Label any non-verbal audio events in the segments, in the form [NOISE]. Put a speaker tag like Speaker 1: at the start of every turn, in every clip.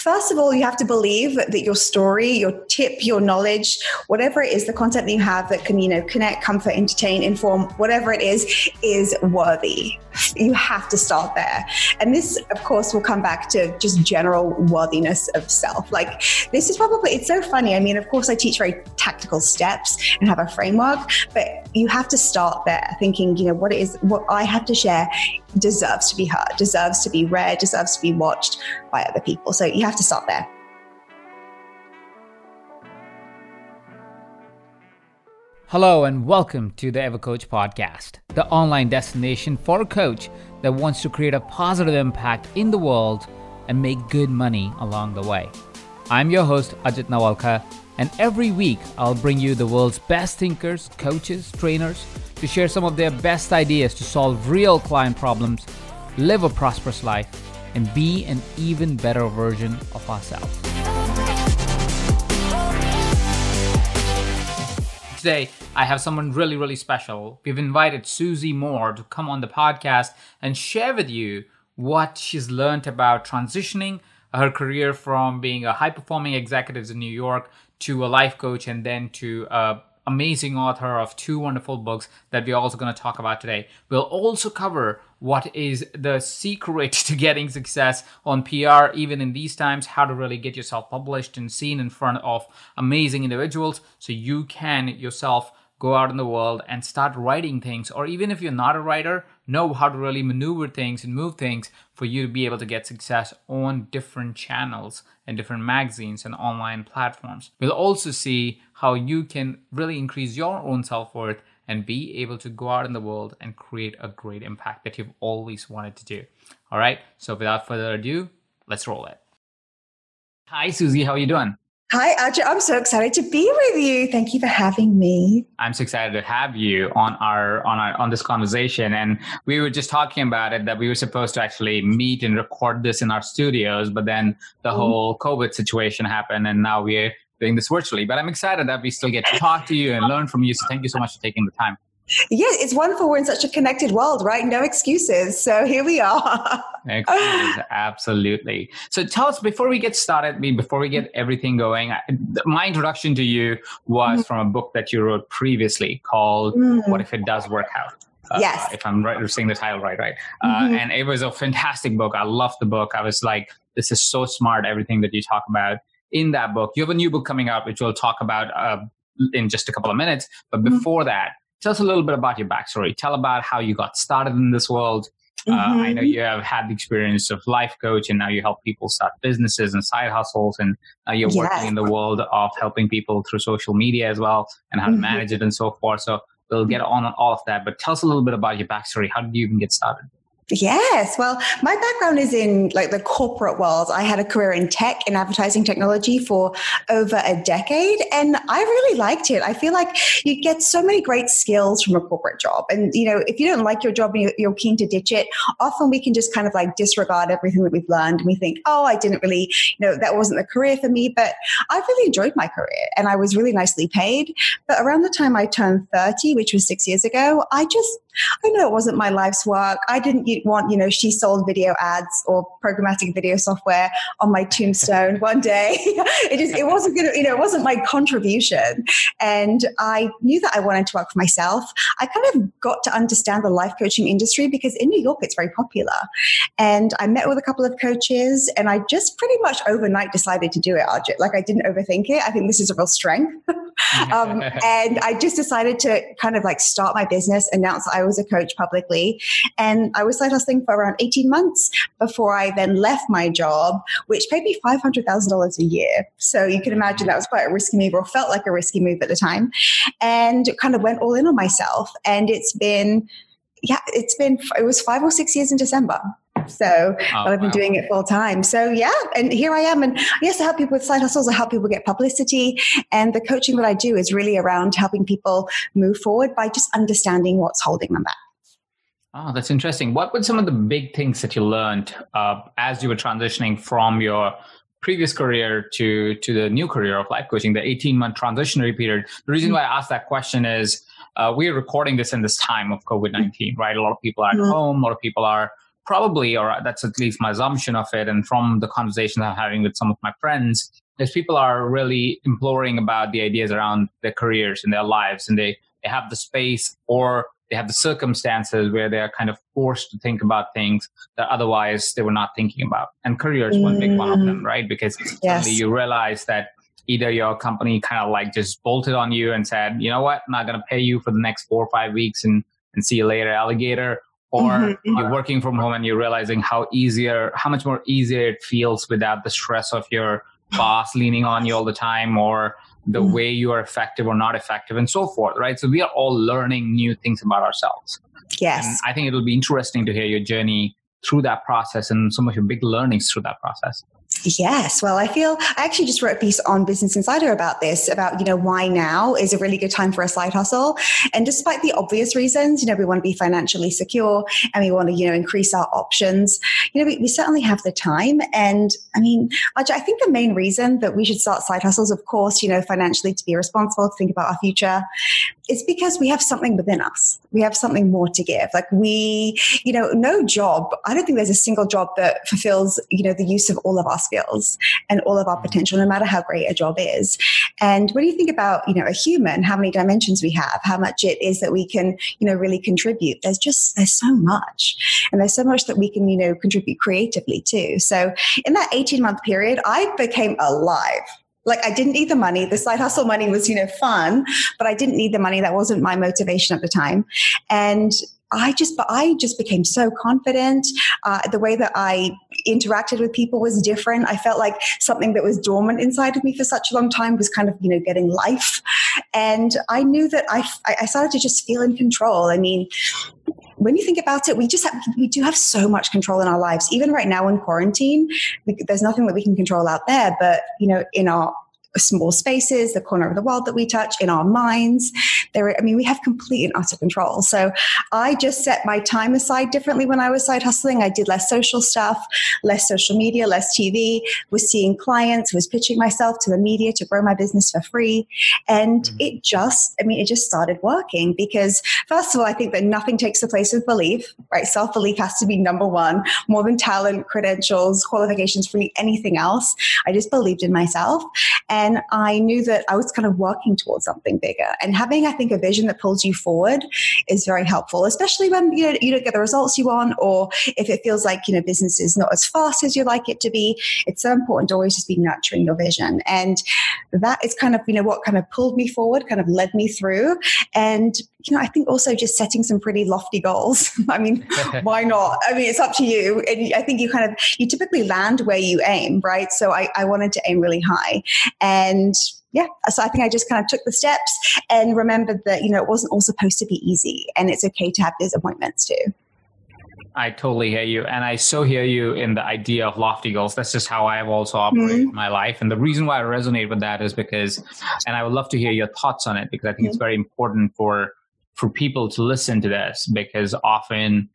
Speaker 1: first of all, you have to believe that your story, your tip, your knowledge, whatever it is, the content that you have that can, you know, connect, comfort, entertain, inform, whatever it is, is worthy. You have to start there. And this, of course, will come back to just general worthiness of self. Like, this is probably, it's so funny. I mean, of course, I teach very tactical steps and have a framework, but you have to start there thinking, you know, what it is, what I have to share deserves to be heard, deserves to be read, deserves to be watched by other people. So you have to start there.
Speaker 2: Hello and welcome to the EverCoach podcast, the online destination for a coach that wants to create a positive impact in the world and make good money along the way. I'm your host, Ajit Nawalkha, and every week I'll bring you the world's best thinkers, coaches, trainers to share some of their best ideas to solve real client problems, live a prosperous life, and be an even better version of ourselves. Today, I have someone really, really special. We've invited Susie Moore to come on the podcast and share with you what she's learned about transitioning her career from being a high performing executive in New York to a life coach and then to a amazing author of two wonderful books that we're also going to talk about today. We'll also cover what is the secret [LAUGHS] to getting success on PR, even in these times, how to really get yourself published and seen in front of amazing individuals so you can yourself go out in the world and start writing things. Or even if you're not a writer, know how to really maneuver things and move things for you to be able to get success on different channels and different magazines and online platforms. We'll also see how you can really increase your own self worth and be able to go out in the world and create a great impact that you've always wanted to do. All right. So without further ado, let's roll it. Hi, Susie. How are you doing?
Speaker 1: Hi, Ajay. I'm so excited to be with you. Thank you for having me.
Speaker 2: I'm so excited to have you on our on our on this conversation. And we were just talking about it that we were supposed to actually meet and record this in our studios, but then the mm-hmm. whole COVID situation happened, and now we're doing this virtually. But I'm excited that we still get to talk to you and learn from you. So thank you so much for taking the time.
Speaker 1: Yeah, it's wonderful. We're in such a connected world, right? No excuses. So here we are. [LAUGHS]
Speaker 2: Absolutely. So tell us before we get started, before we get everything going, my introduction to you was mm-hmm. from a book that you wrote previously called mm-hmm. What If It Does Work Out?
Speaker 1: Uh, yes.
Speaker 2: If I'm right, saying the title right, right. Uh, mm-hmm. And it was a fantastic book. I loved the book. I was like, this is so smart, everything that you talk about in that book. You have a new book coming out, which we'll talk about uh, in just a couple of minutes. But mm-hmm. before that, tell us a little bit about your backstory. Tell about how you got started in this world. Mm-hmm. Uh, I know mm-hmm. you have had the experience of life coach, and now you help people start businesses and side hustles, and now you're yes. working in the world of helping people through social media as well, and how mm-hmm. to manage it and so forth. So we'll get on all of that. But tell us a little bit about your backstory. How did you even get started?
Speaker 1: Yes. Well, my background is in like the corporate world. I had a career in tech in advertising technology for over a decade and I really liked it. I feel like you get so many great skills from a corporate job. And, you know, if you don't like your job and you're keen to ditch it, often we can just kind of like disregard everything that we've learned and we think, oh, I didn't really, you know, that wasn't the career for me. But I really enjoyed my career and I was really nicely paid. But around the time I turned 30, which was six years ago, I just, I know it wasn't my life's work. I didn't want, you know, she sold video ads or programmatic video software on my tombstone one day. [LAUGHS] it just, it wasn't going to, you know, it wasn't my contribution. And I knew that I wanted to work for myself. I kind of got to understand the life coaching industry because in New York, it's very popular. And I met with a couple of coaches and I just pretty much overnight decided to do it, Ajit. Like I didn't overthink it. I think this is a real strength. [LAUGHS] um, [LAUGHS] and I just decided to kind of like start my business, announce I was a coach publicly. And I was side hustling for around 18 months before I then left my job, which paid me $500,000 a year. So you can imagine that was quite a risky move or felt like a risky move at the time. And kind of went all in on myself. And it's been, yeah, it's been, it was five or six years in December. So oh, I've been wow. doing it full time. So yeah, and here I am. And yes, I help people with side hustles. I help people get publicity. And the coaching that I do is really around helping people move forward by just understanding what's holding them back.
Speaker 2: Oh, that's interesting. What were some of the big things that you learned uh, as you were transitioning from your previous career to to the new career of life coaching, the 18 month transitionary period? The reason mm-hmm. why I asked that question is uh, we're recording this in this time of COVID 19, right? A lot of people are at mm-hmm. home, a lot of people are probably, or that's at least my assumption of it, and from the conversations I'm having with some of my friends, is people are really imploring about the ideas around their careers and their lives, and they, they have the space or they have the circumstances where they are kind of forced to think about things that otherwise they were not thinking about. And career is one big one of them, mm. right? Because yes. suddenly you realize that either your company kind of like just bolted on you and said, you know what, I'm not going to pay you for the next four or five weeks and, and see you later, alligator. Or mm-hmm. you're working from home and you're realizing how easier, how much more easier it feels without the stress of your boss leaning on you all the time or the mm-hmm. way you are effective or not effective and so forth, right? So we are all learning new things about ourselves.
Speaker 1: Yes.
Speaker 2: And I think it'll be interesting to hear your journey through that process and some of your big learnings through that process.
Speaker 1: Yes. Well, I feel I actually just wrote a piece on Business Insider about this, about, you know, why now is a really good time for a side hustle. And despite the obvious reasons, you know, we want to be financially secure and we want to, you know, increase our options, you know, we, we certainly have the time. And I mean, I think the main reason that we should start side hustles, of course, you know, financially to be responsible, to think about our future, is because we have something within us. We have something more to give. Like we, you know, no job, I don't think there's a single job that fulfills, you know, the use of all of our skills and all of our mm-hmm. potential, no matter how great a job is. And when you think about, you know, a human, how many dimensions we have, how much it is that we can, you know, really contribute, there's just, there's so much. And there's so much that we can, you know, contribute creatively too. So in that 18 month period, I became alive like I didn't need the money. The side hustle money was, you know, fun, but I didn't need the money. That wasn't my motivation at the time. And I just, but I just became so confident. Uh, the way that I interacted with people was different. I felt like something that was dormant inside of me for such a long time was kind of, you know, getting life. And I knew that I, I started to just feel in control. I mean, when you think about it, we just have, we do have so much control in our lives. Even right now in quarantine, we, there's nothing that we can control out there, but you know, in our small spaces, the corner of the world that we touch, in our minds. There, I mean, we have complete and utter control. So I just set my time aside differently when I was side hustling. I did less social stuff, less social media, less TV, was seeing clients, was pitching myself to the media to grow my business for free. And mm-hmm. it just, I mean, it just started working because first of all, I think that nothing takes the place of belief, right? Self belief has to be number one, more than talent, credentials, qualifications, really anything else. I just believed in myself. And and I knew that I was kind of working towards something bigger. And having, I think, a vision that pulls you forward is very helpful, especially when you, know, you don't get the results you want or if it feels like, you know, business is not as fast as you like it to be. It's so important to always just be nurturing your vision. And that is kind of, you know, what kind of pulled me forward, kind of led me through. And, you know, I think also just setting some pretty lofty goals. [LAUGHS] I mean, [LAUGHS] why not? I mean, it's up to you. And I think you kind of, you typically land where you aim, right? So I, I wanted to aim really high. And yeah, so I think I just kind of took the steps and remembered that, you know, it wasn't all supposed to be easy and it's okay to have disappointments too.
Speaker 2: I totally hear you. And I so hear you in the idea of lofty goals. That's just how I have also operated mm-hmm. my life. And the reason why I resonate with that is because, and I would love to hear your thoughts on it because I think mm-hmm. it's very important for, for people to listen to this because often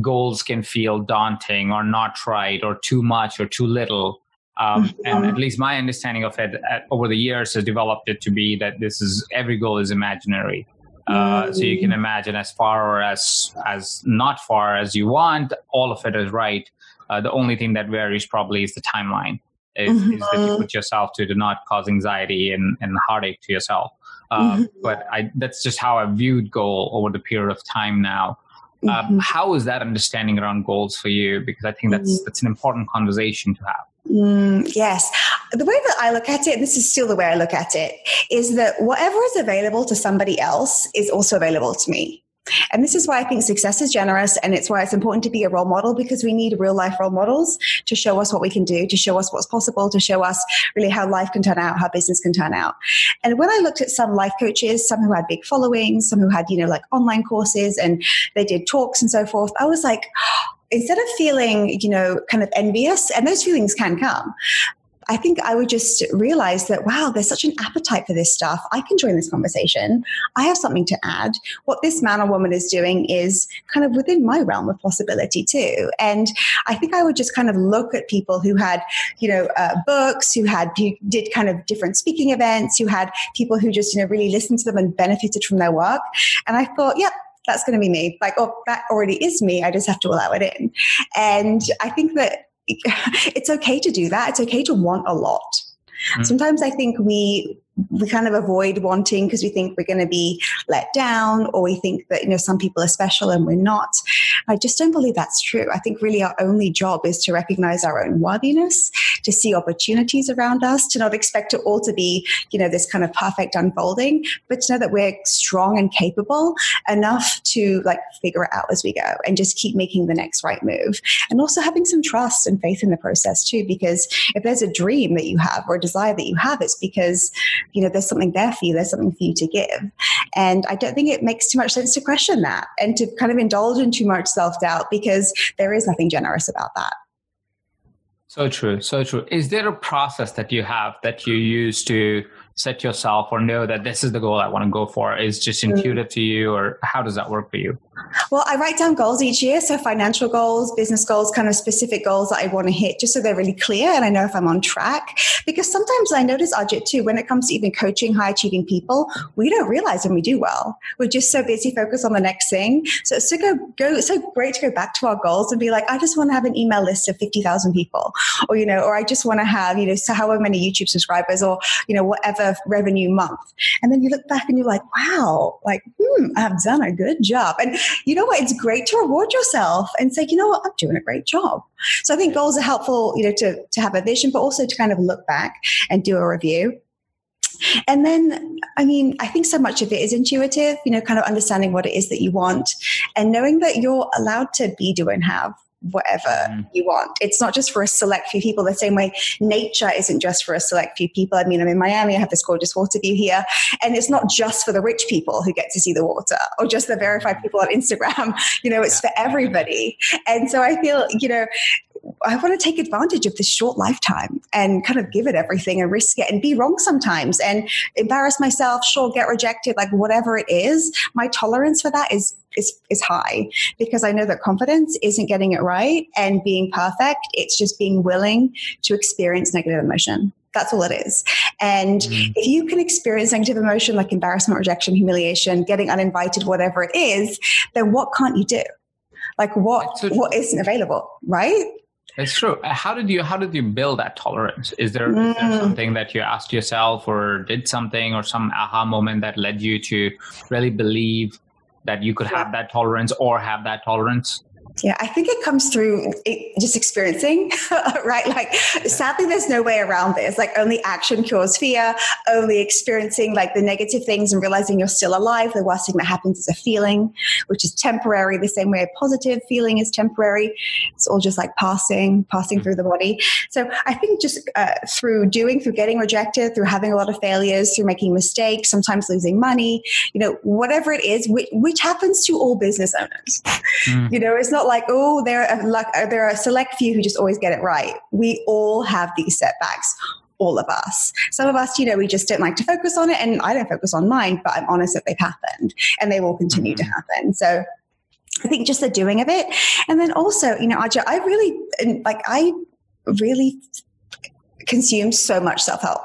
Speaker 2: goals can feel daunting or not right or too much or too little. Um, [LAUGHS] and at least my understanding of it at, over the years has developed it to be that this is every goal is imaginary. Uh, so you can mm. imagine as far or as as not far as you want, all of it is right. Uh, the only thing that varies probably is the timeline. Is, mm-hmm. is that you mm-hmm. put yourself to to not cause anxiety and, and heartache to yourself. Uh, mm-hmm. But I, that's just how I viewed goal over the period of time now. Um, mm-hmm. how is that understanding around goals for you? Because I think that's mm-hmm. that's an important conversation to have.
Speaker 1: Mm, yes. The way that I look at it, and this is still the way I look at it, is that whatever is available to somebody else is also available to me. And this is why I think success is generous, and it's why it's important to be a role model because we need real life role models to show us what we can do, to show us what's possible, to show us really how life can turn out, how business can turn out. And when I looked at some life coaches, some who had big followings, some who had, you know, like online courses and they did talks and so forth, I was like, [GASPS] instead of feeling, you know, kind of envious, and those feelings can come, I think I would just realize that, wow, there's such an appetite for this stuff. I can join this conversation. I have something to add. What this man or woman is doing is kind of within my realm of possibility too. And I think I would just kind of look at people who had, you know, uh, books, who had, who did kind of different speaking events, who had people who just, you know, really listened to them and benefited from their work. And I thought, yep, that's going to be me. Like, oh, that already is me. I just have to allow it in. And I think that [LAUGHS] it's okay to do that. It's okay to want a lot. Mm. Sometimes I think we we kind of avoid wanting because we think we're going to be let down or we think that you know some people are special and we're not. I just don't believe that's true. I think really our only job is to recognize our own worthiness to see opportunities around us to not expect it all to be you know this kind of perfect unfolding but to know that we're strong and capable enough to like figure it out as we go and just keep making the next right move. And also having some trust and faith in the process too because if there's a dream that you have or a desire that you have it's because you know, there's something there for you, there's something for you to give. And I don't think it makes too much sense to question that and to kind of indulge in too much self doubt because there is nothing generous about that.
Speaker 2: So true, so true. Is there a process that you have that you use to set yourself or know that this is the goal I want to go for? Is just mm. intuitive to you, or how does that work for you?
Speaker 1: Well, I write down goals each year. So, financial goals, business goals, kind of specific goals that I want to hit, just so they're really clear and I know if I'm on track. Because sometimes I notice, Ajit, too, when it comes to even coaching high achieving people, we don't realize when we do well. We're just so busy focused on the next thing. So, it's so, go, go, so great to go back to our goals and be like, I just want to have an email list of 50,000 people, or, you know, or I just want to have, you know, so however many YouTube subscribers or, you know, whatever revenue month. And then you look back and you're like, wow, like, hmm, I've done a good job. And you know what? It's great to reward yourself and say, you know what? I'm doing a great job. So I think goals are helpful, you know, to, to have a vision, but also to kind of look back and do a review. And then, I mean, I think so much of it is intuitive, you know, kind of understanding what it is that you want and knowing that you're allowed to be, do, and have whatever mm. you want. It's not just for a select few people, the same way nature isn't just for a select few people. I mean, I'm in Miami, I have this gorgeous water view here, and it's not just for the rich people who get to see the water or just the verified mm. people on Instagram. [LAUGHS] You know, it's yeah. for everybody. And so I feel, you know, I want to take advantage of this short lifetime and kind of give it everything and risk it and be wrong sometimes and embarrass myself, sure, get rejected, like whatever it is. My tolerance for that is is is high because I know that confidence isn't getting it right and being perfect. It's just being willing to experience negative emotion. That's all it is. And mm-hmm. if you can experience negative emotion like embarrassment, rejection, humiliation, getting uninvited, whatever it is, then what can't you do? Like what what isn't available, right?
Speaker 2: It's true. Uh, how did you how did you build that tolerance? Is there, mm. is there, mm. something that you asked yourself or did something or some aha moment that led you to really believe that you could yeah. have that tolerance or have that tolerance?
Speaker 1: Yeah, I think it comes through just experiencing, [LAUGHS] right? Like, sadly, there's no way around this. Like, only action cures fear, only experiencing like the negative things and realizing you're still alive. The worst thing that happens is a feeling, which is temporary, the same way a positive feeling is temporary. It's all just like passing, passing through the body. So, I think just uh, through doing, through getting rejected, through having a lot of failures, through making mistakes, sometimes losing money, you know, whatever it is, which, which happens to all business owners. Mm. You know, it's not not like, oh, there are, like, uh, there are a select few who just always get it right. We all have these setbacks all of us. Some of us, you know, we just don't like to focus on it, and I don't focus on mine, but I'm honest that they've happened and they will continue mm-hmm. to happen. So I think just the doing of it. And then also, you know, Aja, I really, uh, like, I really consume so much self help.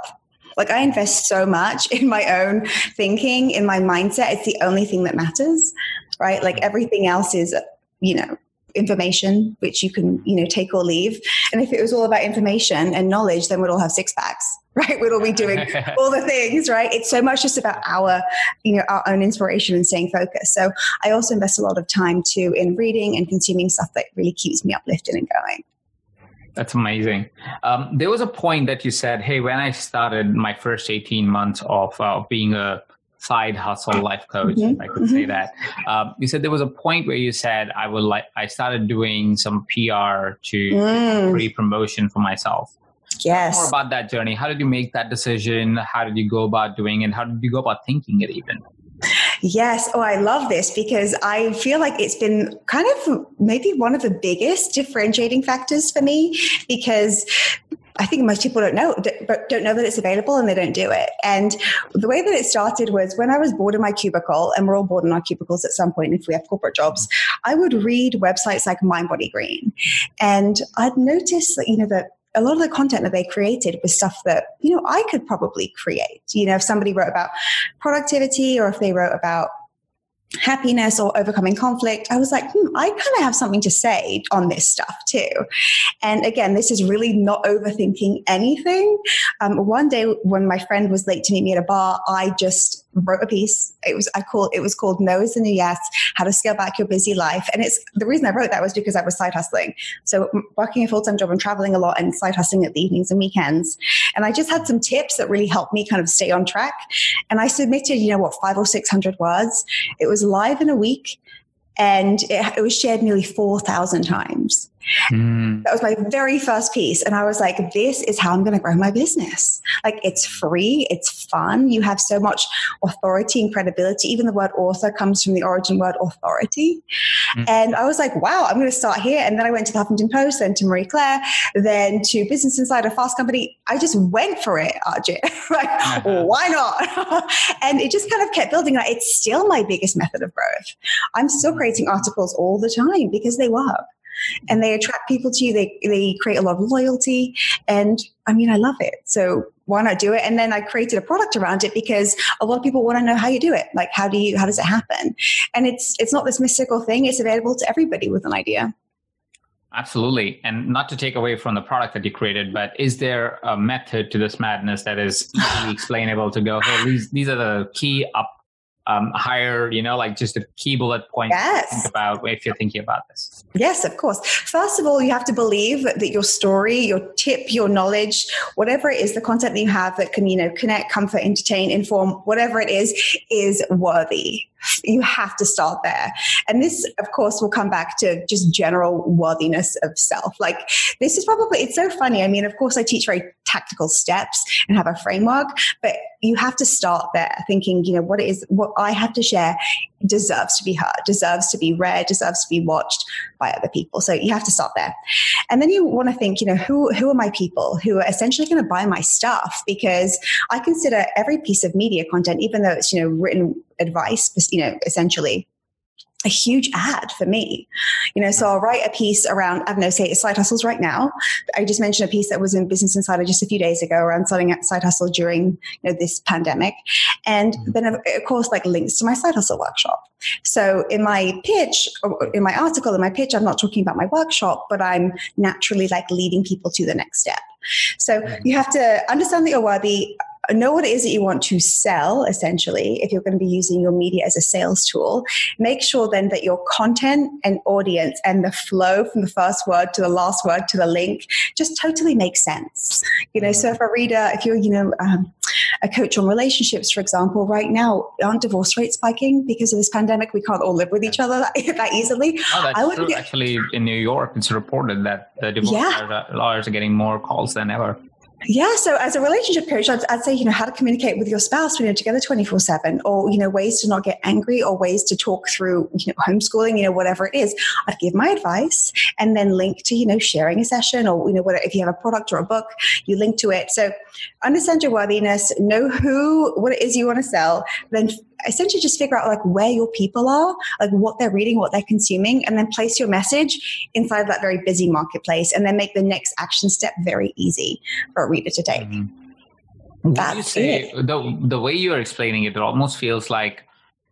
Speaker 1: Like, I invest so much in my own thinking, in my mindset. It's the only thing that matters, right? Like, mm-hmm. everything else is, you know, information which you can you know take or leave. And if it was all about information and knowledge then we'd all have six packs [LAUGHS] right? We'd all be doing [LAUGHS] all the things right? It's so much just about our you know our own inspiration and staying focused. So i also invest a lot of time too in reading and consuming stuff that really keeps me uplifted and going.
Speaker 2: That's amazing. Um, there was a point that you said, "Hey, when I started my first eighteen months of uh, being a side hustle life coach, mm-hmm. I could mm-hmm. say that. Um, you said there was a point where you said I would like I started doing some PR to mm. pre promotion for myself.
Speaker 1: Yes.
Speaker 2: More about that journey. How did you make that decision? How did you go about doing it? How did you go about thinking it even?
Speaker 1: Yes. Oh, I love this because I feel like it's been kind of maybe one of the biggest differentiating factors for me because I think most people don't know, but don't know that it's available and they don't do it. And the way that it started was when I was bored in my cubicle, and we're all bored in our cubicles at some point if we have corporate jobs, I would read websites like Mind Body Green. And I'd noticed that, you know, that a lot of the content that they created was stuff that, you know, I could probably create. You know, if somebody wrote about productivity or if they wrote about happiness or overcoming conflict, I was like, hmm, I kind of have something to say on this stuff too. And again, this is really not overthinking anything. Um, one day when my friend was late to meet me at a bar, I just wrote a piece. It was I called it was called No is the New Yes: How to Scale Back Your Busy Life. And it's the reason I wrote that was because I was side hustling. So working a full time job and traveling a lot and side hustling at the evenings and weekends. And I just had some tips that really helped me kind of stay on track. And I submitted, you know what, five or six hundred words. It was live in a week, and it, it was shared nearly four thousand times. Mm. That was my very first piece. And I was like, this is how I'm going to grow my business. Like, it's free, it's fun. You have so much authority and credibility. Even the word author comes from the origin word authority. Mm. And I was like, wow, I'm going to start here. And then I went to the Huffington Post, then to Marie Claire, then to Business Insider, Fast Company. I just went for it, Ajit. [LAUGHS] like, uh-huh. why not? [LAUGHS] and it just kind of kept building. Like, It's still my biggest method of growth. I'm still mm. creating articles all the time because they work and they attract people to you. They, they create a lot of loyalty. And I mean, I love it. So why not do it? And then I created a product around it because a lot of people want to know how you do it. Like, how do you, how does it happen? And it's, it's not this mystical thing. It's available to everybody with an idea.
Speaker 2: Absolutely. And not to take away from the product that you created, but is there a method to this madness that is easily [LAUGHS] explainable to go, hey, these, these are the key up um, higher, you know, like just a key bullet point yes. think about if you're thinking about this?
Speaker 1: Yes, of course. First of all, you have to believe that your story, your tip, your knowledge, whatever it is, the content that you have that can, you know, connect, comfort, entertain, inform, whatever it is, is worthy. You have to start there. And this, of course, will come back to just general worthiness of self. Like, this is probably, it's so funny. I mean, of course, I teach very tactical steps and have a framework, but you have to start there thinking, you know, what it is, what I have to share deserves to be heard, deserves to be read, deserves to be watched by other people. So you have to start there. And then you want to think, you know, who, who are my people who are essentially going to buy my stuff? Because I consider every piece of media content, even though it's, you know, written advice, you know, essentially a huge ad for me. You know, so I'll write a piece around, I have no know, say side hustles right now. I just mentioned a piece that was in Business Insider just a few days ago around starting a side hustle during you know, this pandemic. And mm-hmm. then, of course, like links to my side hustle workshop. So in my pitch, in my article, in my pitch, I'm not talking about my workshop, but I'm naturally like leading people to the next step. So you have to understand that you're worthy, know what it is that you want to sell, essentially, if you're going to be using your media as a sales tool. Make sure then that your content and audience and the flow from the first word to the last word to the link just totally makes sense. You know, so if a reader, if you're, you know, um, a coach on relationships, for example, right now, aren't divorce rates spiking because of this pandemic? We can't all live with each other that, [LAUGHS] that easily.
Speaker 2: Oh, that's I would true. Get, Actually, in New York, it's reported that the divorce yeah. lawyers are getting more calls than ever.
Speaker 1: Yeah. So as a relationship coach, I'd, I'd, say, you know, how to communicate with your spouse when you're together 24 seven or, you know, ways to not get angry or ways to talk through, you know, homeschooling, you know, whatever it is. I'd give my advice and then link to, you know, sharing a session or, you know, whatever, if you have a product or a book, you link to it. So understand your worthiness, know who, what it is you want to sell, then essentially just figure out like where your people are, like what they're reading, what they're consuming, and then place your message inside of that very busy marketplace and then make the next action step very easy for a reader to take.
Speaker 2: Mm-hmm. That's you say it. the the way you're explaining it, it almost feels like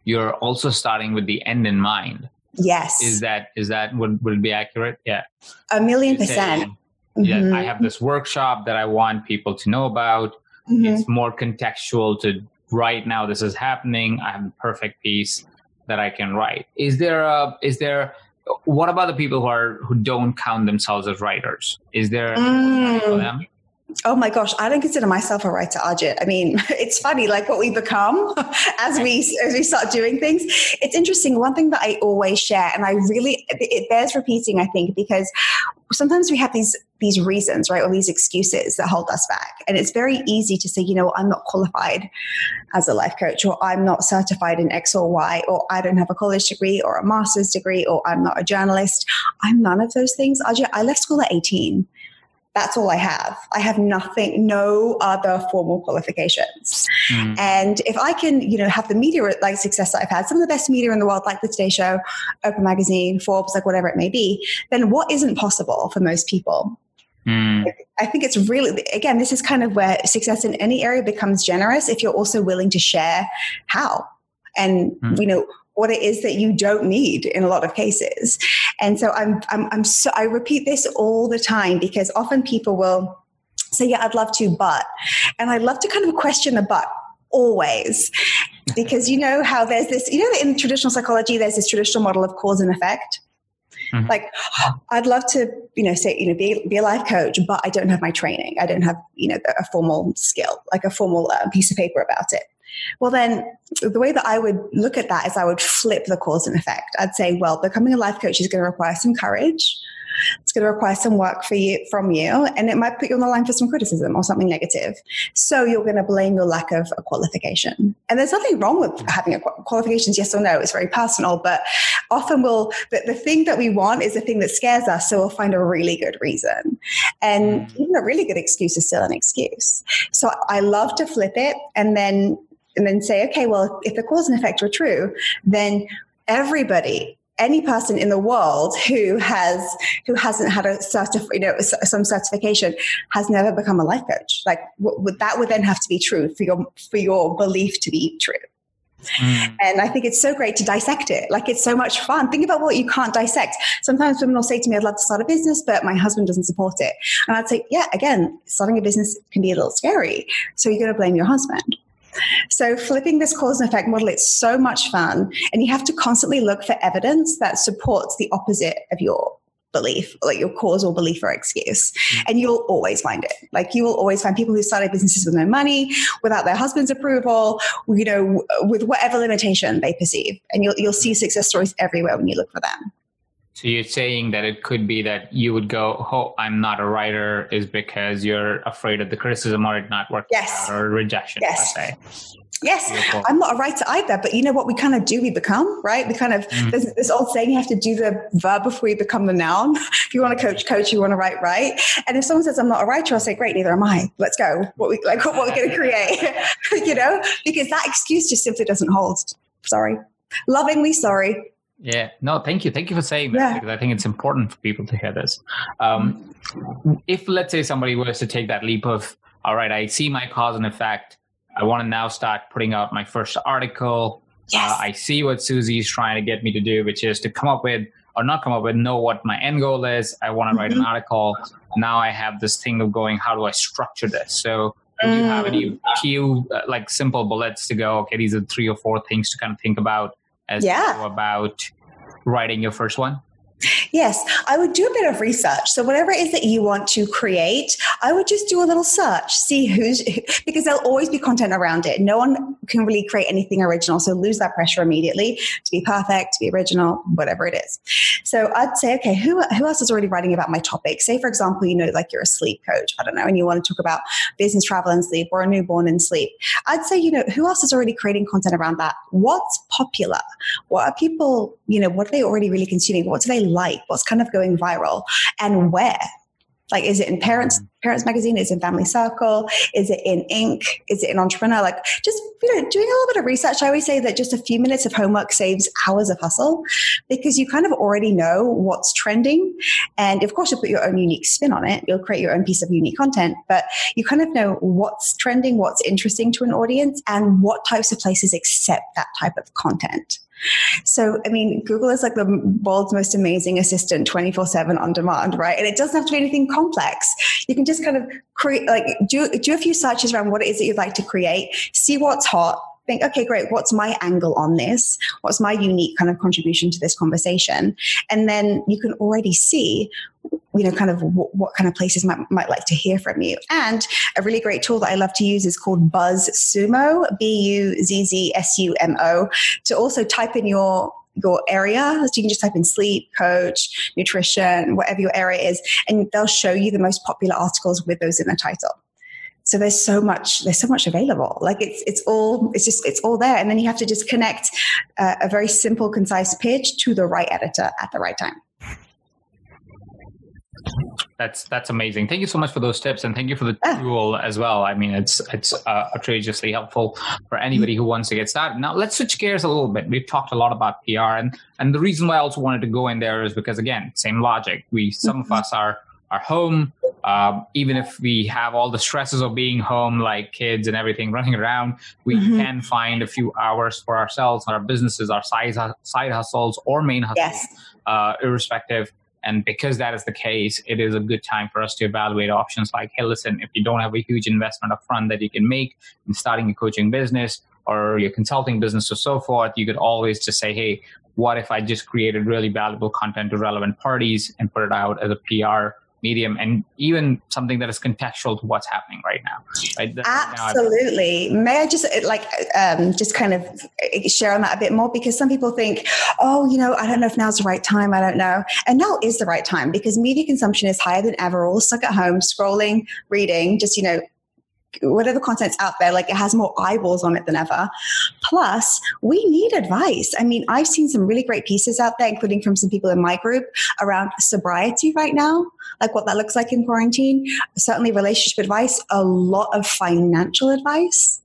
Speaker 2: you're also starting with the end in mind.
Speaker 1: Yes.
Speaker 2: Is that is that would would it be accurate? Yeah.
Speaker 1: A million percent.
Speaker 2: Yeah, mm-hmm. I have this workshop that I want people to know about. Mm-hmm. It's more contextual to right now this is happening i have a perfect piece that i can write is there a is there what about the people who are who don't count themselves as writers is there mm. for them
Speaker 1: Oh my gosh, I don't consider myself a writer, Ajit. I mean, [LAUGHS] it's funny, like what we become [LAUGHS] as we as we start doing things. It's interesting. One thing that I always share, and I really it bears repeating, I think, because sometimes we have these these reasons, right, or these excuses that hold us back, and it's very easy to say, you know, I'm not qualified as a life coach, or I'm not certified in X or Y, or I don't have a college degree or a master's degree, or I'm not a journalist. I'm none of those things, Ajit. I left school at 18. That's all I have. I have nothing, no other formal qualifications. Mm. And if I can, you know, have the media like success that I've had, some of the best media in the world, like the Today Show, Oprah Magazine, Forbes, like whatever it may be, then what isn't possible for most people? Mm. I think it's really, again, this is kind of where success in any area becomes generous if you're also willing to share how and, mm. you know, what it is that you don't need in a lot of cases. And so I'm, I'm, I'm so, I repeat this all the time because often people will say, yeah, I'd love to, but, and I love to kind of question the but always [LAUGHS] because you know how there's this, you know, in traditional psychology, there's this traditional model of cause and effect. Mm-hmm. Like, I'd love to, you know, say, you know, be, be a life coach, but I don't have my training. I don't have, you know, a formal skill, like a formal uh, piece of paper about it. Well, then the way that I would look at that is I would flip the cause and effect. I'd say, well, becoming a life coach is going to require some courage. It's going to require some work for you from you, and it might put you on the line for some criticism or something negative. So you're going to blame your lack of a qualification. And there's nothing wrong with having a qualifications, yes or no. It's very personal, but often we'll the, the thing that we want is the thing that scares us. So we'll find a really good reason, and mm. even a really good excuse is still an excuse. So I love to flip it, and then and then say, okay, well, if the cause and effect were true, then everybody any person in the world who has who hasn't had a certif- you know some certification has never become a life coach like w- that would then have to be true for your for your belief to be true Mm. And I think it's so great to dissect it. Like it's so much fun. Think about what you can't dissect. Sometimes women will say to me, I'd love to start a business, but my husband doesn't support it. And I'd say, yeah, again, starting a business can be a little scary. So you're going to blame your husband. So flipping this cause and effect model, it's so much fun. And you have to constantly look for evidence that supports the opposite of your belief, like your cause or belief or excuse. Mm. And you'll always find it. Like you will always find people who started businesses with no money, without their husband's approval, you know, with whatever limitation they perceive. And you'll, you'll see success stories everywhere when you look for them.
Speaker 2: So you're saying that it could be that you would go, "Oh, I'm not a writer," is because you're afraid of the criticism or it not working yes. out or rejection.
Speaker 1: Yes. Yes, Beautiful. I'm not a writer either, but you know what we kind of do? We become right. We kind of mm. there's this old saying: you have to do the verb before you become the noun. [LAUGHS] if you want to coach, coach. You want to write, write. And if someone says I'm not a writer, I'll say, great, neither am I. Let's go. What we like? What we're going [LAUGHS] to create? [LAUGHS] you know, because that excuse just simply doesn't hold. Sorry, lovingly sorry
Speaker 2: yeah, no, thank you. Thank you for saying that yeah. because I think it's important for people to hear this. Um, if, let's say, somebody was to take that leap of, all right, I see my cause and effect. I want to now start putting out my first article. Yes. Uh, I see what Susie is trying to get me to do, which is to come up with, or not come up with, know what my end goal is. I want to mm-hmm. write an mm-hmm. article. Now I have this thing of going, how do I structure this? So, do you have any mm. few uh, like simple bullets to go? Okay, these are three or four things to kind of think about as yeah. you go about writing your first one?
Speaker 1: Yes, I would do a bit of research. So whatever it is that you want to create, I would just do a little search, see who's [LAUGHS] because there'll always be content around it. No one can really create anything original, so lose that pressure immediately to be perfect, to be original, whatever it is. So I'd say, okay, who who else is already writing about my topic? Say for example, you know, like you're a sleep coach, I don't know, and you want to talk about business travel and sleep or a newborn and sleep. I'd say, you know, who else is already creating content around that? What's popular? What are people, you know, what are they already really consuming? What do they like? What's kind of going viral? And where? Like, is it in Parents mm. Parents Magazine? Is it in Family Circle? Is it in Inc? Is it in Entrepreneur? Like, just you know, doing a little bit of research. I always say that just a few minutes of homework saves hours of hustle because you kind of already know what's trending, and of course, you'll put your own unique spin on it. You'll create your own piece of unique content, but you kind of know what's trending, what's interesting to an audience, and what types of places accept that type of content. So, I mean, Google is like the world's most amazing assistant 24 7 on demand, right? And it doesn't have to be anything complex. You can just kind of create, like, do, do a few searches around what it is that you'd like to create, see what's hot, think, okay, great, what's my angle on this? What's my unique kind of contribution to this conversation? And then you can already see you know, kind of w- what kind of places might, might like to hear from you. And a really great tool that I love to use is called BuzzSumo, B U Z Z S U M O, to also type in your your area. So you can just type in sleep, coach, nutrition, whatever your area is, and they'll show you the most popular articles with those in the title so there's so much there's so much available like it's it's all it's just it's all there and then you have to just connect uh, a very simple concise pitch to the right editor at the right time
Speaker 2: that's that's amazing thank you so much for those tips and thank you for the yeah. tool as well i mean it's it's uh, outrageously helpful for anybody who wants to get started now let's switch gears a little bit we've talked a lot about pr and and the reason why i also wanted to go in there is because again same logic we some mm-hmm. of us are are home um, even if we have all the stresses of being home, like kids and everything running around, we mm-hmm. can find a few hours for ourselves, our businesses, our side, side hustles, or main hustles, yes. uh, irrespective. And because that is the case, it is a good time for us to evaluate options like, hey, listen, if you don't have a huge investment up front that you can make in starting a coaching business or your consulting business or so forth, you could always just say, hey, what if I just created really valuable content to relevant parties and put it out as a PR medium and even something that is contextual to what's happening right now right?
Speaker 1: Absolutely now may i just uh, like uh, um, just kind of uh, share on that a bit more? Because some people think oh you know i don't know if now's the right time i don't know. And now is the right time because media consumption is higher than ever. All stuck at home scrolling reading just you know whatever content's out there, like it has more eyeballs on it than ever. Plus, we need advice. I mean, I've seen some really great pieces out there, including from some people in my group around sobriety right now, like what that looks like in quarantine. Certainly, relationship advice, a lot of financial advice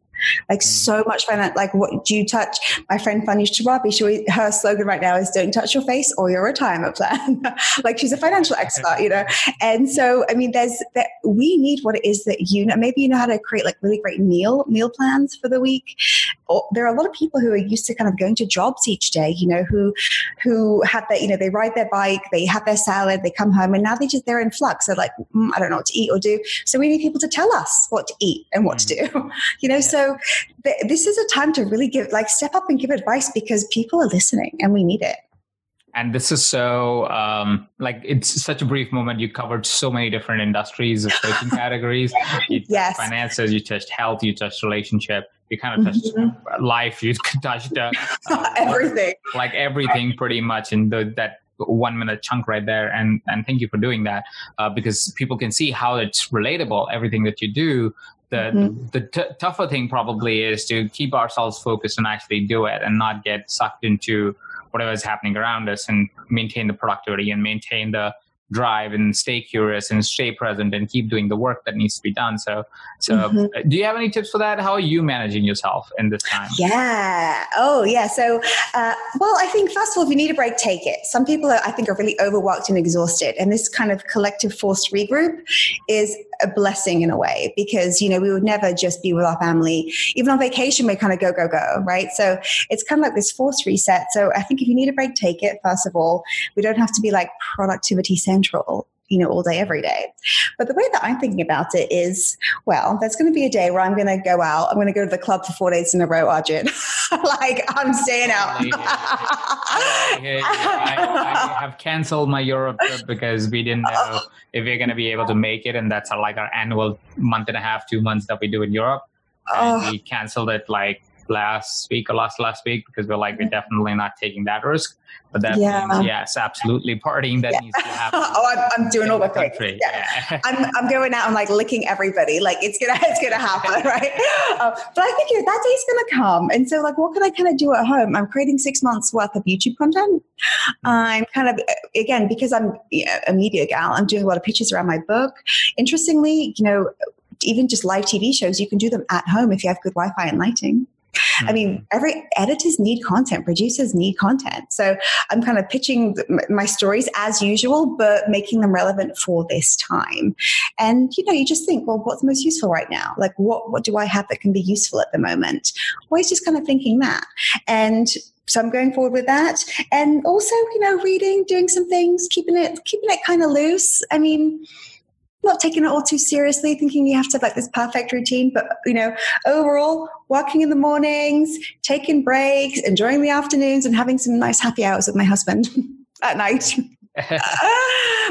Speaker 1: like mm. so much finance. Like, what do you touch? My friend Farnoosh Torabi, she her slogan right now is "Don't touch your face or your retirement plan." [LAUGHS] like, she's a financial expert, you know. And so, I mean, there's that we need what it is that you know. Maybe you know how to create like really great meal meal plans for the week. Or there are a lot of people who are used to kind of going to jobs each day, you know, who who have that, you know they ride their bike, they have their salad, they come home, and now they just they're in flux. They're like, mm, I don't know what to eat or do. So we need people to tell us what to eat and what mm-hmm. to do, [LAUGHS] you know. So th- this is a time to really give, like, step up and give advice because people are listening and we need it.
Speaker 2: And this is so, um, like, it's such a brief moment. You covered so many different industries coaching [LAUGHS] categories. You
Speaker 1: yes.
Speaker 2: finances, you touched health, you touched relationship, you kind of touched mm-hmm. life, you [LAUGHS] touched uh, [LAUGHS]
Speaker 1: everything.
Speaker 2: Like, everything pretty much in the, that one minute chunk right there and and thank you for doing that uh, because people can see how it's relatable everything that you do the mm-hmm. the t- tougher thing probably is to keep ourselves focused and actually do it and not get sucked into whatever is happening around us and maintain the productivity and maintain the drive and stay curious and stay present and keep doing the work that needs to be done. So, so mm-hmm. do you have any tips for that? How are you managing yourself in this time?
Speaker 1: Yeah. Oh, yeah. So, uh, well, I think first of all, if you need a break, take it. Some people, are, I think, are really overworked and exhausted, and this kind of collective forced regroup is a blessing in a way because you know we would never just be with our family. Even on vacation we kind of go go go right? So it's kind of like this force reset. So i think if you need a break take it first of all. We don't have to be like productivity central you know, all day, every day. But the way that I'm thinking about it is, well, there's going to be a day where I'm going to go out. I'm going to go to the club for four days in a row, Arjun. [LAUGHS] like I'm staying out.
Speaker 2: I, I, have canceled my Europe trip because we didn't know [LAUGHS] if we're going to be able to make it, and that's like our annual month and a half, two months that we do in Europe. And oh. we canceled it like last week or last last week because we're like we're definitely not taking that risk. But that yeah. means yes, absolutely partying that yeah. needs to [LAUGHS] happen.
Speaker 1: oh, I'm, I'm doing all the things. Yeah. I'm, I'm going out and like licking everybody. Like it's gonna [LAUGHS] it's gonna happen, [LAUGHS] right? Uh, but I think that day's gonna come, and so like, what can I kind of do at home? I'm creating six months worth of YouTube content. Mm-hmm. I'm kind of again because I'm you know, a media gal. I'm doing a lot of pitches around my book. Interestingly, you know, even just live TV shows, you can do them at home if you have good Wi-Fi and lighting. Mm-hmm. I mean, every editors need content, producers need content. So I'm kind of pitching my stories as usual, but making them relevant for this time. And you know, you just think, well, what's most useful right now? Like, what what do I have that can be useful at the moment? Always just kind of thinking that. And so I'm going forward with that. And also, you know, reading, doing some things, keeping it keeping it kind of loose. I mean not taking it all too seriously, thinking you have to have like this perfect routine, but you know, overall, working in the mornings, taking breaks, enjoying the afternoons, and having some nice happy hours with my husband [LAUGHS] at night. [LAUGHS] [LAUGHS]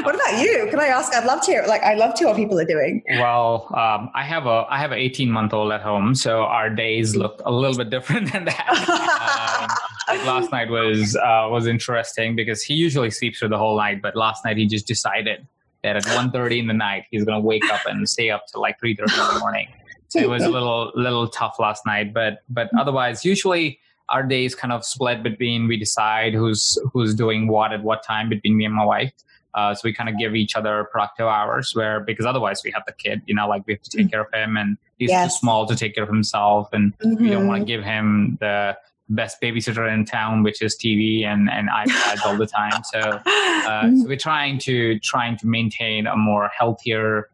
Speaker 1: what about you? Can I ask? I'd love to hear. Like, I love to hear what people are doing.
Speaker 2: Well, um, I have a I have an 18 month old at home, so our days look a little bit different than that. um, last night was uh, was interesting because he usually sleeps through the whole night, but last night he just decided that at 1.30 in the night he's going to wake up and stay up till like 3.30 in the morning so it was a little little tough last night but but otherwise usually our days kind of split between we decide who's who's doing what at what time between me and my wife uh, so we kind of give each other productive hours where because otherwise we have the kid you know like we have to take mm-hmm. care of him and he's yes. too small to take care of himself and mm-hmm. we don't want to give him the best babysitter in town, which is TV and, and [LAUGHS] iPads all the time. So, uh, so we're trying to trying to maintain a more healthier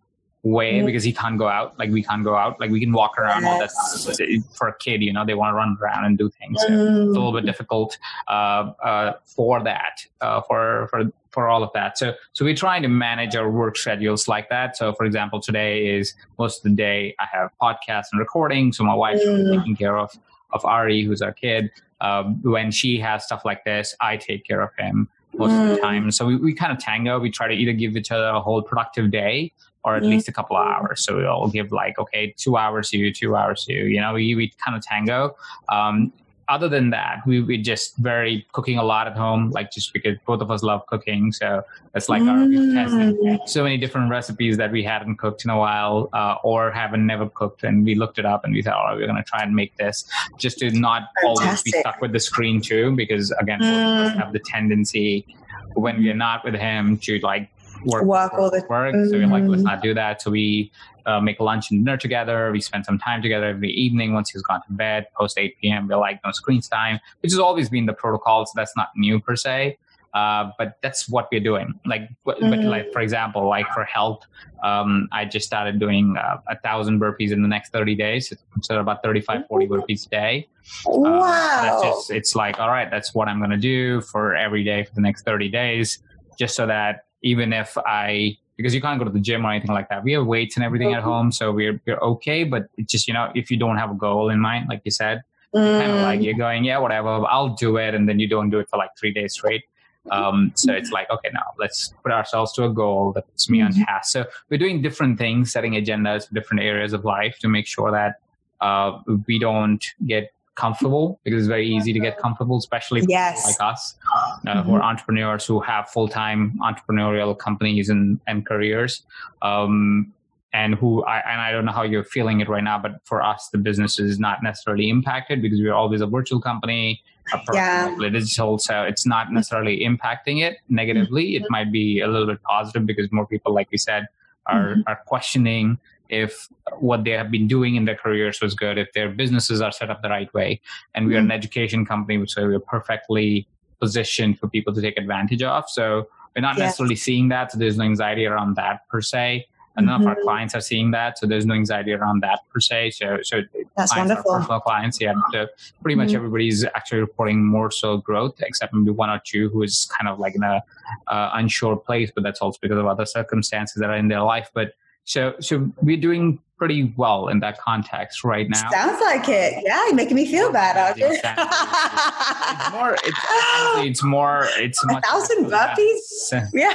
Speaker 2: way mm-hmm. because he can't go out. Like we can't go out. Like we can walk around. Yes. All that for a kid, you know, they want to run around and do things. So mm. It's a little bit difficult uh, uh, for that, uh, for for for all of that. So so we're trying to manage our work schedules like that. So for example, today is most of the day I have podcasts and recording. So my wife mm. taking care of of Ari, who's our kid. Um, when she has stuff like this, I take care of him most mm. of the mm. time. So we, we kind of tango. We try to either give each other a whole productive day or at mm. least a couple of hours. So we'll give like, okay, two hours to you, two hours to you. You know, we, we kind of tango. Um, other than that, we we just very cooking a lot at home, like just because both of us love cooking. So it's like our we so many different recipes that we hadn't cooked in a while uh, or haven't never cooked, and we looked it up and we thought, oh, we're going to try and make this just to not Fantastic. always be stuck with the screen too, because again, mm. we have the tendency when we're not with him to like work, work, all the work. Mm-hmm. So we're like, let's mm-hmm. not do that. So we uh, make lunch and dinner together. We spend some time together every evening once he's gone to bed, post 8 p.m. We're like, no screens time, which has always been the protocol. So that's not new per se. Uh, but that's what we're doing. Like, mm-hmm. but like for example, like for health, um, I just started doing uh, a thousand burpees in the next 30 days. So about 35, 40 burpees a day.
Speaker 1: Uh, wow.
Speaker 2: That's just, it's like, all right, that's what I'm going to do for every day for the next 30 days, just so that even if I because you can't go to the gym or anything like that. We have weights and everything at home, so we're we're okay. But it's just you know if you don't have a goal in mind, like you said, mm. kind of like you're going, yeah, whatever, I'll do it, and then you don't do it for like three days straight. Um, so it's like, okay, now let's put ourselves to a goal that puts me mm-hmm. on task. So we're doing different things, setting agendas for different areas of life to make sure that uh, we don't get comfortable because it's very easy to get comfortable, especially
Speaker 1: yes.
Speaker 2: like us uh, mm-hmm. who are entrepreneurs who have full time entrepreneurial companies and, and careers. Um, and who I, and I don't know how you're feeling it right now, but for us, the business is not necessarily impacted because we're always a virtual company, a
Speaker 1: yeah.
Speaker 2: digital, so it's not necessarily impacting it negatively. Mm-hmm. It might be a little bit positive because more people, like we said, are mm-hmm. are questioning if what they have been doing in their careers was good, if their businesses are set up the right way. And we are an mm-hmm. education company, so we're perfectly positioned for people to take advantage of. So we're not yes. necessarily seeing that. So there's no anxiety around that per se. And none mm-hmm. of our mm-hmm. clients are seeing that, so there's no anxiety around that per se. So, so
Speaker 1: that's wonderful.
Speaker 2: personal clients, yeah. So pretty much mm-hmm. everybody's actually reporting more so growth, except maybe one or two who is kind of like in a uh, unsure place, but that's also because of other circumstances that are in their life. But so, so we're doing pretty well in that context right now.
Speaker 1: Sounds like it. Yeah, you're making me feel bad, Arthur.
Speaker 2: it's more. It's honestly, it's more. It's
Speaker 1: a thousand burpees. [LAUGHS]
Speaker 2: Yeah.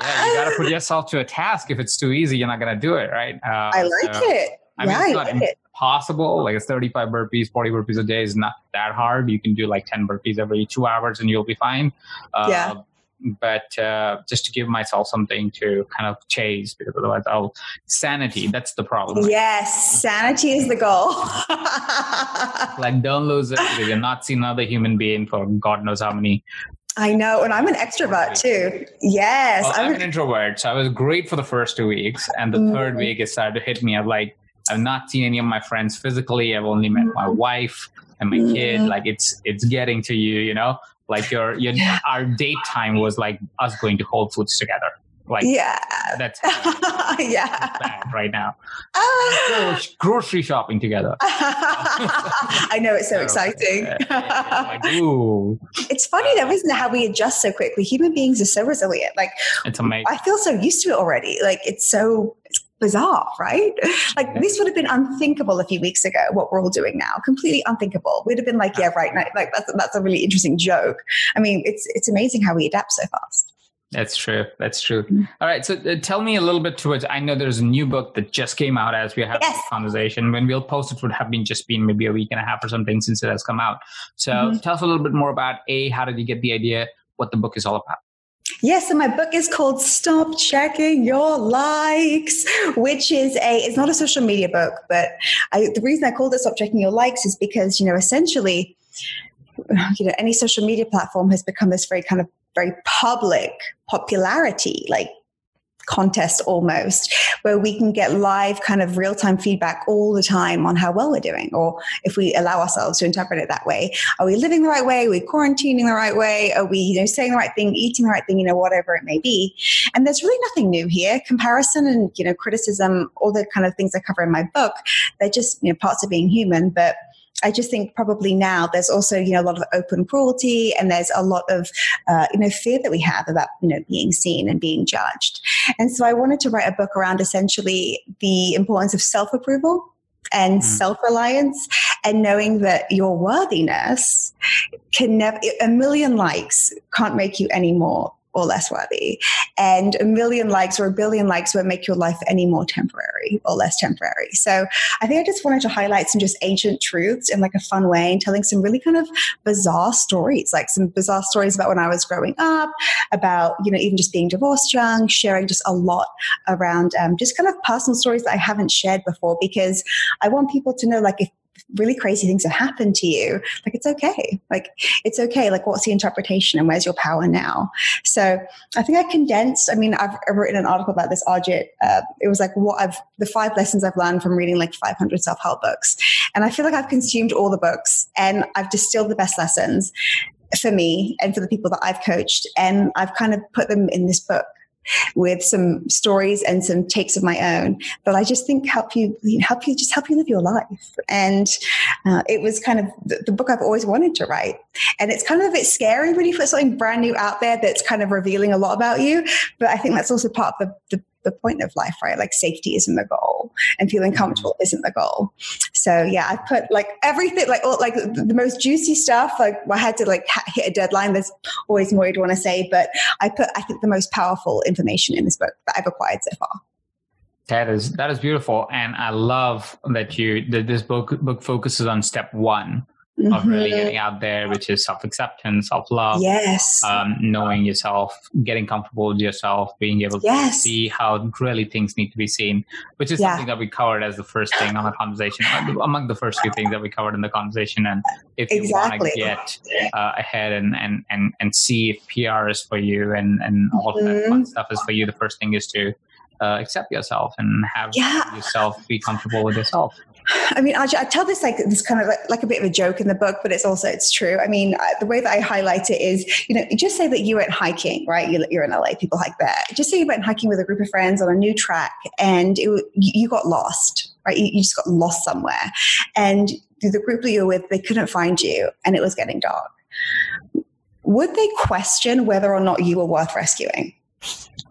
Speaker 2: yeah, you got to put yourself to a task. If it's too easy, you're not going to do it, right?
Speaker 1: Uh, I like so, it. I mean, yeah, it's like
Speaker 2: impossible. Like it's 35 burpees, 40 burpees a day is not that hard. You can do like 10 burpees every two hours, and you'll be fine.
Speaker 1: Uh, yeah
Speaker 2: but uh, just to give myself something to kind of chase because otherwise I'll sanity. That's the problem.
Speaker 1: Yes, sanity is the goal. [LAUGHS]
Speaker 2: like don't lose it because you're not seeing another human being for God knows how many.
Speaker 1: I know, and I'm an extrovert too. Yes,
Speaker 2: well, I'm, I'm, an introvert, so I was great for the first two weeks, and the mm third week it started to hit me. I'm like, I've not seen any of my friends physically. I've only met my wife and my mm kid. Like it's it's getting to you, you know. Like your your yeah. [LAUGHS] our date time was like us going to Whole Foods together. Like
Speaker 1: yeah,
Speaker 2: that's [LAUGHS]
Speaker 1: yeah
Speaker 2: bad right now. [LAUGHS] Uh, grocery shopping together.
Speaker 1: I know it's so exciting.
Speaker 2: like, ooh.
Speaker 1: It's funny though, isn't it? How we adjust so quickly. Human beings are so resilient. Like
Speaker 2: it's amazing.
Speaker 1: I feel so used to it already. Like it's so bizarre, right? Like yeah. this would have been unthinkable a few weeks ago. What we're all doing now, completely unthinkable. We'd have been like, yeah, right. Like that's that's a really interesting joke. I mean, it's it's amazing how we adapt so fast.
Speaker 2: That's true. That's true. Mm-hmm. All right. So uh, tell me a little bit towards. I know there's a new book that just came out as we have yes. this conversation. When we'll post it, would have been just been maybe a week and a half or something since it has come out. So mm-hmm. tell us a little bit more about a. How did you get the idea? What the book is all about?
Speaker 1: Yes, and my book is called Stop Checking Your Likes, which is a it's not a social media book, but I, the reason I called it Stop Checking Your Likes is because you know essentially, you know, any social media platform has become this very kind of very public popularity, like contest almost, where we can get live kind of real time feedback all the time on how well we're doing, or if we allow ourselves to interpret it that way. Are we living the right way? Are we quarantining the right way? Are we, you know, saying the right thing, eating the right thing, you know, whatever it may be? And there's really nothing new here. Comparison and, you know, criticism, all the kind of things I cover in my book, they're just, you know, parts of being human. But I just think probably now there's also you know a lot of open cruelty and there's a lot of uh, you know fear that we have about you know being seen and being judged. And so I wanted to write a book around essentially the importance of self approval and mm. self reliance and knowing that your worthiness can never, a million likes can't make you any more or less worthy. And a million likes or a billion likes won't make your life any more temporary or less temporary. So I think I just wanted to highlight some just ancient truths in like a fun way and telling some really kind of bizarre stories, like some bizarre stories about when I was growing up, about, you know, even just being divorced young, sharing just a lot around um, just kind of personal stories that I haven't shared before because I want people to know like if really crazy things have happened to you, like it's okay. Like it's okay. Like what's the interpretation and where's your power now? So I think I condensed. I mean, I've, written an article about this, Ajit. Uh, it was like what I've the five lessons I've learned from reading like 500 self help books, and I feel like I've consumed all the books and I've distilled the best lessons for me and for the people that I've coached, and I've kind of put them in this book with some stories and some takes of my own that I just think help you help you just help you live your life. And uh, it was kind of the, the, book I've always wanted to write. And it's kind of a bit scary when you put something brand new out there that's kind of revealing a lot about you. But I think that's also part of the, the the point of life, right? Like safety isn't the goal and feeling mm-hmm. comfortable isn't the goal. So yeah, I put like everything, like all, like the most juicy stuff. Like I had to like hit a deadline. There's always more you'd want to say, but I put I think the most powerful information in this book that I've acquired so far.
Speaker 2: That is that is beautiful, and I love that you that this book book focuses on step one, mm-hmm. of really mm-hmm. getting out there, which is self acceptance, self love.
Speaker 1: Yes.
Speaker 2: Um, knowing yourself, getting comfortable with yourself, being able yes. to see how really things need to be seen, which is yeah. something that we covered as the first thing on the conversation, among the first few things that we covered in the conversation. And if you exactly. want to get uh, ahead and, and, and, and see if PR is for you and, and all mm-hmm. that fun stuff is for you, the first thing is to uh, accept yourself and have yeah. yourself be comfortable with yourself.
Speaker 1: I mean, I, I, tell this like this kind of like, like, a bit of a joke in the book, but it's also it's true. I mean, the way that I highlight it is, you know, just say that you went hiking, right? You're, you're in LA, people hike there. Just say you went hiking with a group of friends on a new track, and it, you got lost, right? You, you just got lost somewhere, and the group that you were with, they couldn't find you, and it was getting dark. Would they question whether or not you were worth rescuing?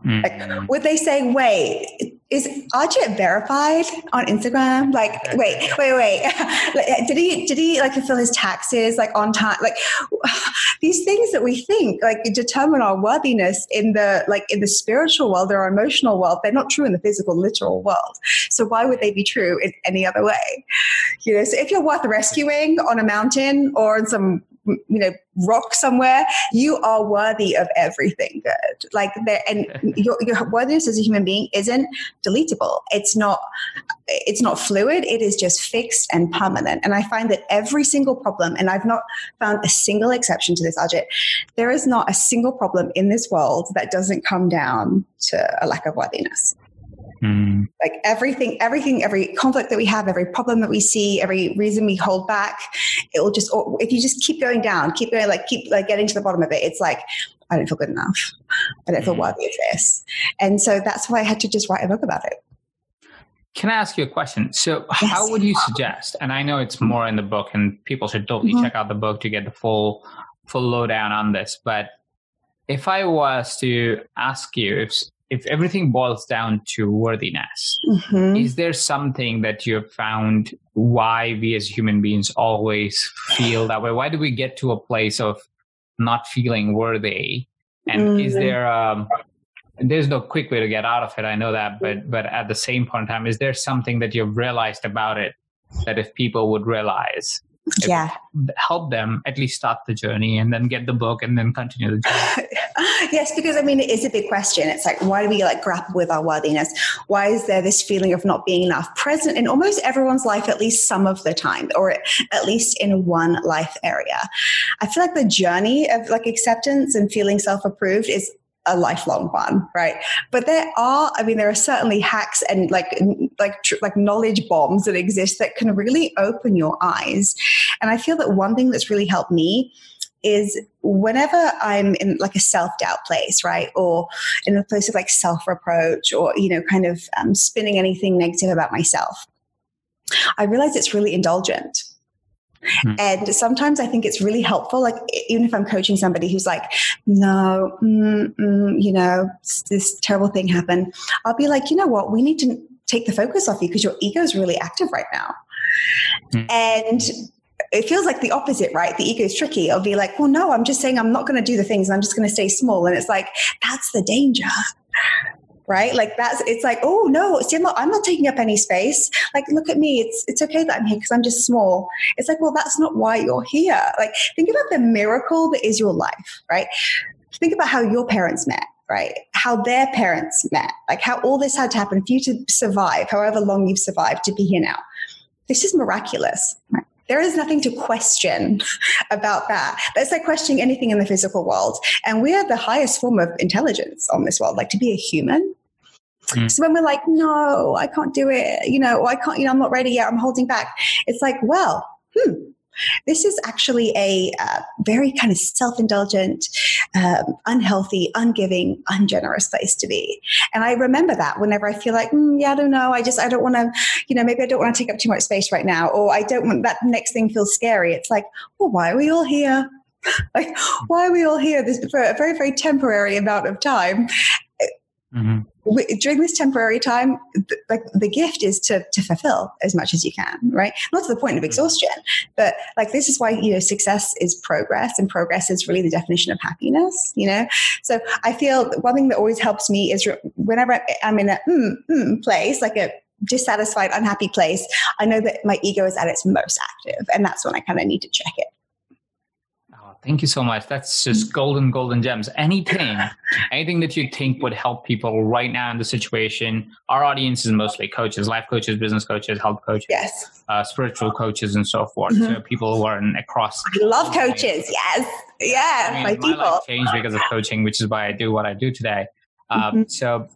Speaker 1: Mm-hmm. Like, would they say, wait, is Ajit verified on Instagram? Like, wait, wait, wait. [LAUGHS] did he did he like fulfill his taxes like on time? Like [SIGHS] these things that we think like determine our worthiness in the like in the spiritual world or emotional world. They're not true in the physical, literal world. So why would they be true in any other way? You know, so if you're worth rescuing on a mountain or in some you know rock somewhere you are worthy of everything good. Like there and [LAUGHS] your, your worthiness as a human being isn't deletable. It's not it's not fluid. It is just fixed and permanent. And i find that every single problem and i've not found a single exception to this Ajit there is not a single problem in this world that doesn't come down to a lack of worthiness Mm. Like everything, everything, every conflict that we have, every problem that we see, every reason we hold back, it will just, if you just keep going down, keep going, like keep like getting to the bottom of it, it's like, I don't feel good enough. I don't feel mm. worthy of this. And so that's why I had to just write a book about it.
Speaker 2: Can I ask you a question? So, yes. how would you suggest? And I know it's more in the book, and people should totally mm-hmm. check out the book to get the full full lowdown on this. But if I was to ask you if if everything boils down to worthiness, mm-hmm. is there something that you have found why we as human beings always feel that way? Why do we get to a place of not feeling worthy? And mm-hmm. is there um, there's no quick way to get out of it. I know that, but but at the same point in time, is there something that you've realized about it that if people would realize,
Speaker 1: yeah.
Speaker 2: help them at least start the journey and then get the book and then continue the journey. [LAUGHS]
Speaker 1: Yes because i mean it is a big question. It's like why do we like grapple with our worthiness? Why is there this feeling of not being enough present in almost everyone's life at least some of the time or at least in one life area? I feel like the journey of like acceptance and feeling self-approved is a lifelong one, right? But there are, I mean, there are certainly hacks and like like like knowledge bombs that exist that can really open your eyes. And I feel that one thing that's really helped me is whenever I'm in like a self doubt place, right, or in a place of like self reproach, or you know, kind of um, spinning anything negative about myself, I realize it's really indulgent Mm. And sometimes I think it's really helpful, like even if I'm coaching somebody who's like, no, mm, mm, you know, this terrible thing happened, I'll be like, you know what, we need to take the focus off you because your ego is really active right now. Mm. And it feels like the opposite, right? The ego is tricky. I'll be like, well, no, I'm just saying I'm not going to do the things. I'm just going to stay small. And it's like, that's the danger right? Like that's it's like, oh no, see, I'm not, I'm not taking up any space. Like, look at me. It's it's okay that I'm here because I'm just small. It's like, well, that's not why you're here. Like, think about the miracle that is your life, right? Think about how your parents met right? How their parents met, like how all this had to happen for you to survive, however long you've survived to be here now. This is miraculous. Right? There is nothing to question [LAUGHS] about that. That's like questioning anything in the physical world. And we are the highest form of intelligence on this world, like to be a human. Mm. So when we're like, no, I can't do it, you know, or I can't, you know, I'm not ready yet, I'm holding back. It's like, well, this is actually a uh, very kind of self indulgent, um, unhealthy, ungiving, ungenerous place to be. And I remember that whenever I feel like, mm, yeah, I don't know, I just, I don't want to, you know, maybe I don't want to take up too much space right now, or I don't want that next thing feels scary. It's like, well, why are we all here? [LAUGHS] like, why are we all here this for a very, very temporary amount of time? Mm-hmm. We, during this temporary time, th- like the gift is to to fulfill as much as you can, right? Not to the point of mm-hmm. exhaustion, but like this is why you know success is progress, and progress is really the definition of happiness. You know, so I feel one thing that always helps me is whenever I'm in a mm, mm place, like a dissatisfied, unhappy place, I know that my ego is at its most active, and that's when I kind of need to check it.
Speaker 2: Thank you so much. That's just golden, golden gems. Anything, [LAUGHS] anything that you think would help people right now in the situation. Our audience is mostly coaches, life coaches, business coaches, health coaches,
Speaker 1: yes,
Speaker 2: uh, spiritual coaches, and so forth. Mm-hmm. So people who are in, across.
Speaker 1: I love coaches. Yes, yeah,
Speaker 2: I mean,
Speaker 1: my,
Speaker 2: my
Speaker 1: people.
Speaker 2: life changed because of coaching, which is why I do what I do today. Um, mm-hmm. So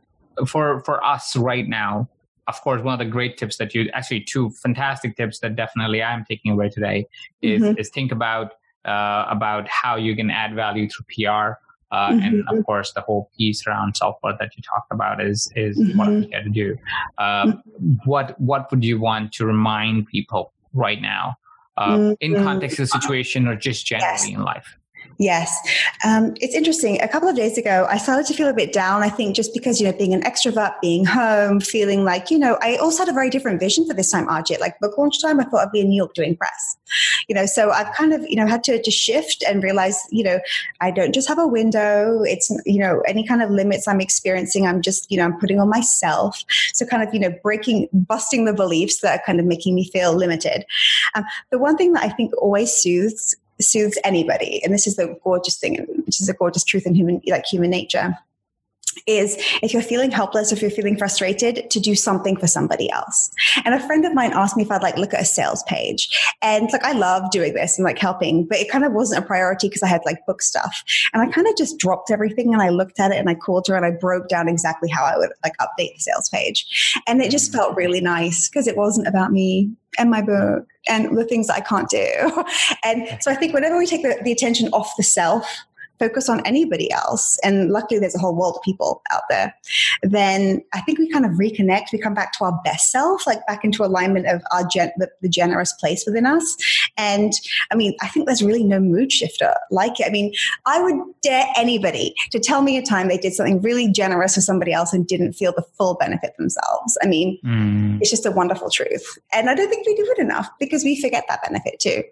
Speaker 2: for for us right now, of course, one of the great tips that you actually two fantastic tips that definitely I'm taking away today is mm-hmm. is think about uh, about how you can add value through PR. Uh, mm-hmm. And of course, the whole piece around self worth that you talked about is is mm-hmm. what I'm here to do. Uh, mm-hmm. What what would you want to remind people right now, uh, in mm-hmm. context of the situation, or just generally yes. in life?
Speaker 1: Yes. Um, it's interesting. A couple of days ago, I started to feel a bit down. I think just because, you know, being an extrovert, being home, feeling like, you know, I also had a very different vision for this time, Ajit. Like book launch time, I thought I'd be in New York doing press. You know, so I've kind of, you know, had to, to shift and realize, you know, I don't just have a window. It's, you know, any kind of limits I'm experiencing, I'm just, you know, I'm putting on myself. So kind of, you know, breaking, busting the beliefs that are kind of making me feel limited. Um, the one thing that I think always soothes soothes anybody. And this is the gorgeous thing, which is a gorgeous truth in human, like human nature is if you're feeling helpless, if you're feeling frustrated, to do something for somebody else. And a friend of mine asked me if I'd like look at a sales page. And like I love doing this and like helping, but it kind of wasn't a priority because I had like book stuff. And I kind of just dropped everything and I looked at it and I called her and I broke down exactly how I would like update the sales page. And it just mm. felt really nice because it wasn't about me and my book and the things I can't do. [LAUGHS] And so I think whenever we take the, the attention off the self focus on anybody else, and luckily there's a whole world of people out there, then I think we kind of reconnect. We come back to our best self, like back into alignment of our gen- the, the generous place within us. And I mean, I think there's really no mood shifter like it. I mean, I would dare anybody to tell me a time they did something really generous for somebody else and didn't feel the full benefit themselves. I mean, mm. it's just a wonderful truth. And I don't think we do it enough because we forget that benefit too.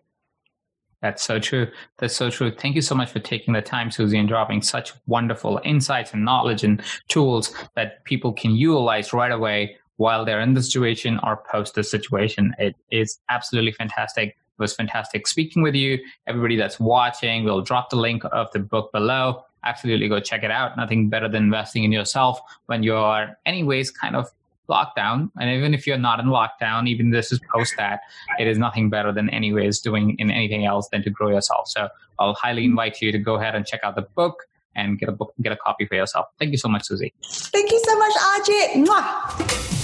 Speaker 2: That's so true. That's so true. Thank you so much for taking the time, Susie, and dropping such wonderful insights and knowledge and tools that people can utilize right away while they're in the situation or post the situation. It is absolutely fantastic. It was fantastic speaking with you. Everybody that's watching, we'll drop the link of the book below. Absolutely go check it out. Nothing better than investing in yourself when you're, anyways, kind of lockdown and even if you're not in lockdown even this is post that it is nothing better than anyways doing in anything else than to grow yourself so i'll highly mm-hmm. invite you to go ahead and check out the book and get a book, get a copy for yourself. Thank you so much, Susie.
Speaker 1: Thank you so much, Ajit. Mwah.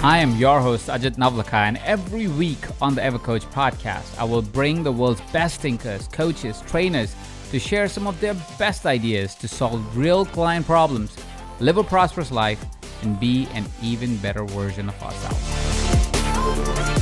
Speaker 2: I am your host, Ajit Nawalkha, and every week on the EverCoach podcast, I will bring the world's best thinkers, coaches, trainers to share some of their best ideas to solve real client problems, live a prosperous life, and be an even better version of ourselves.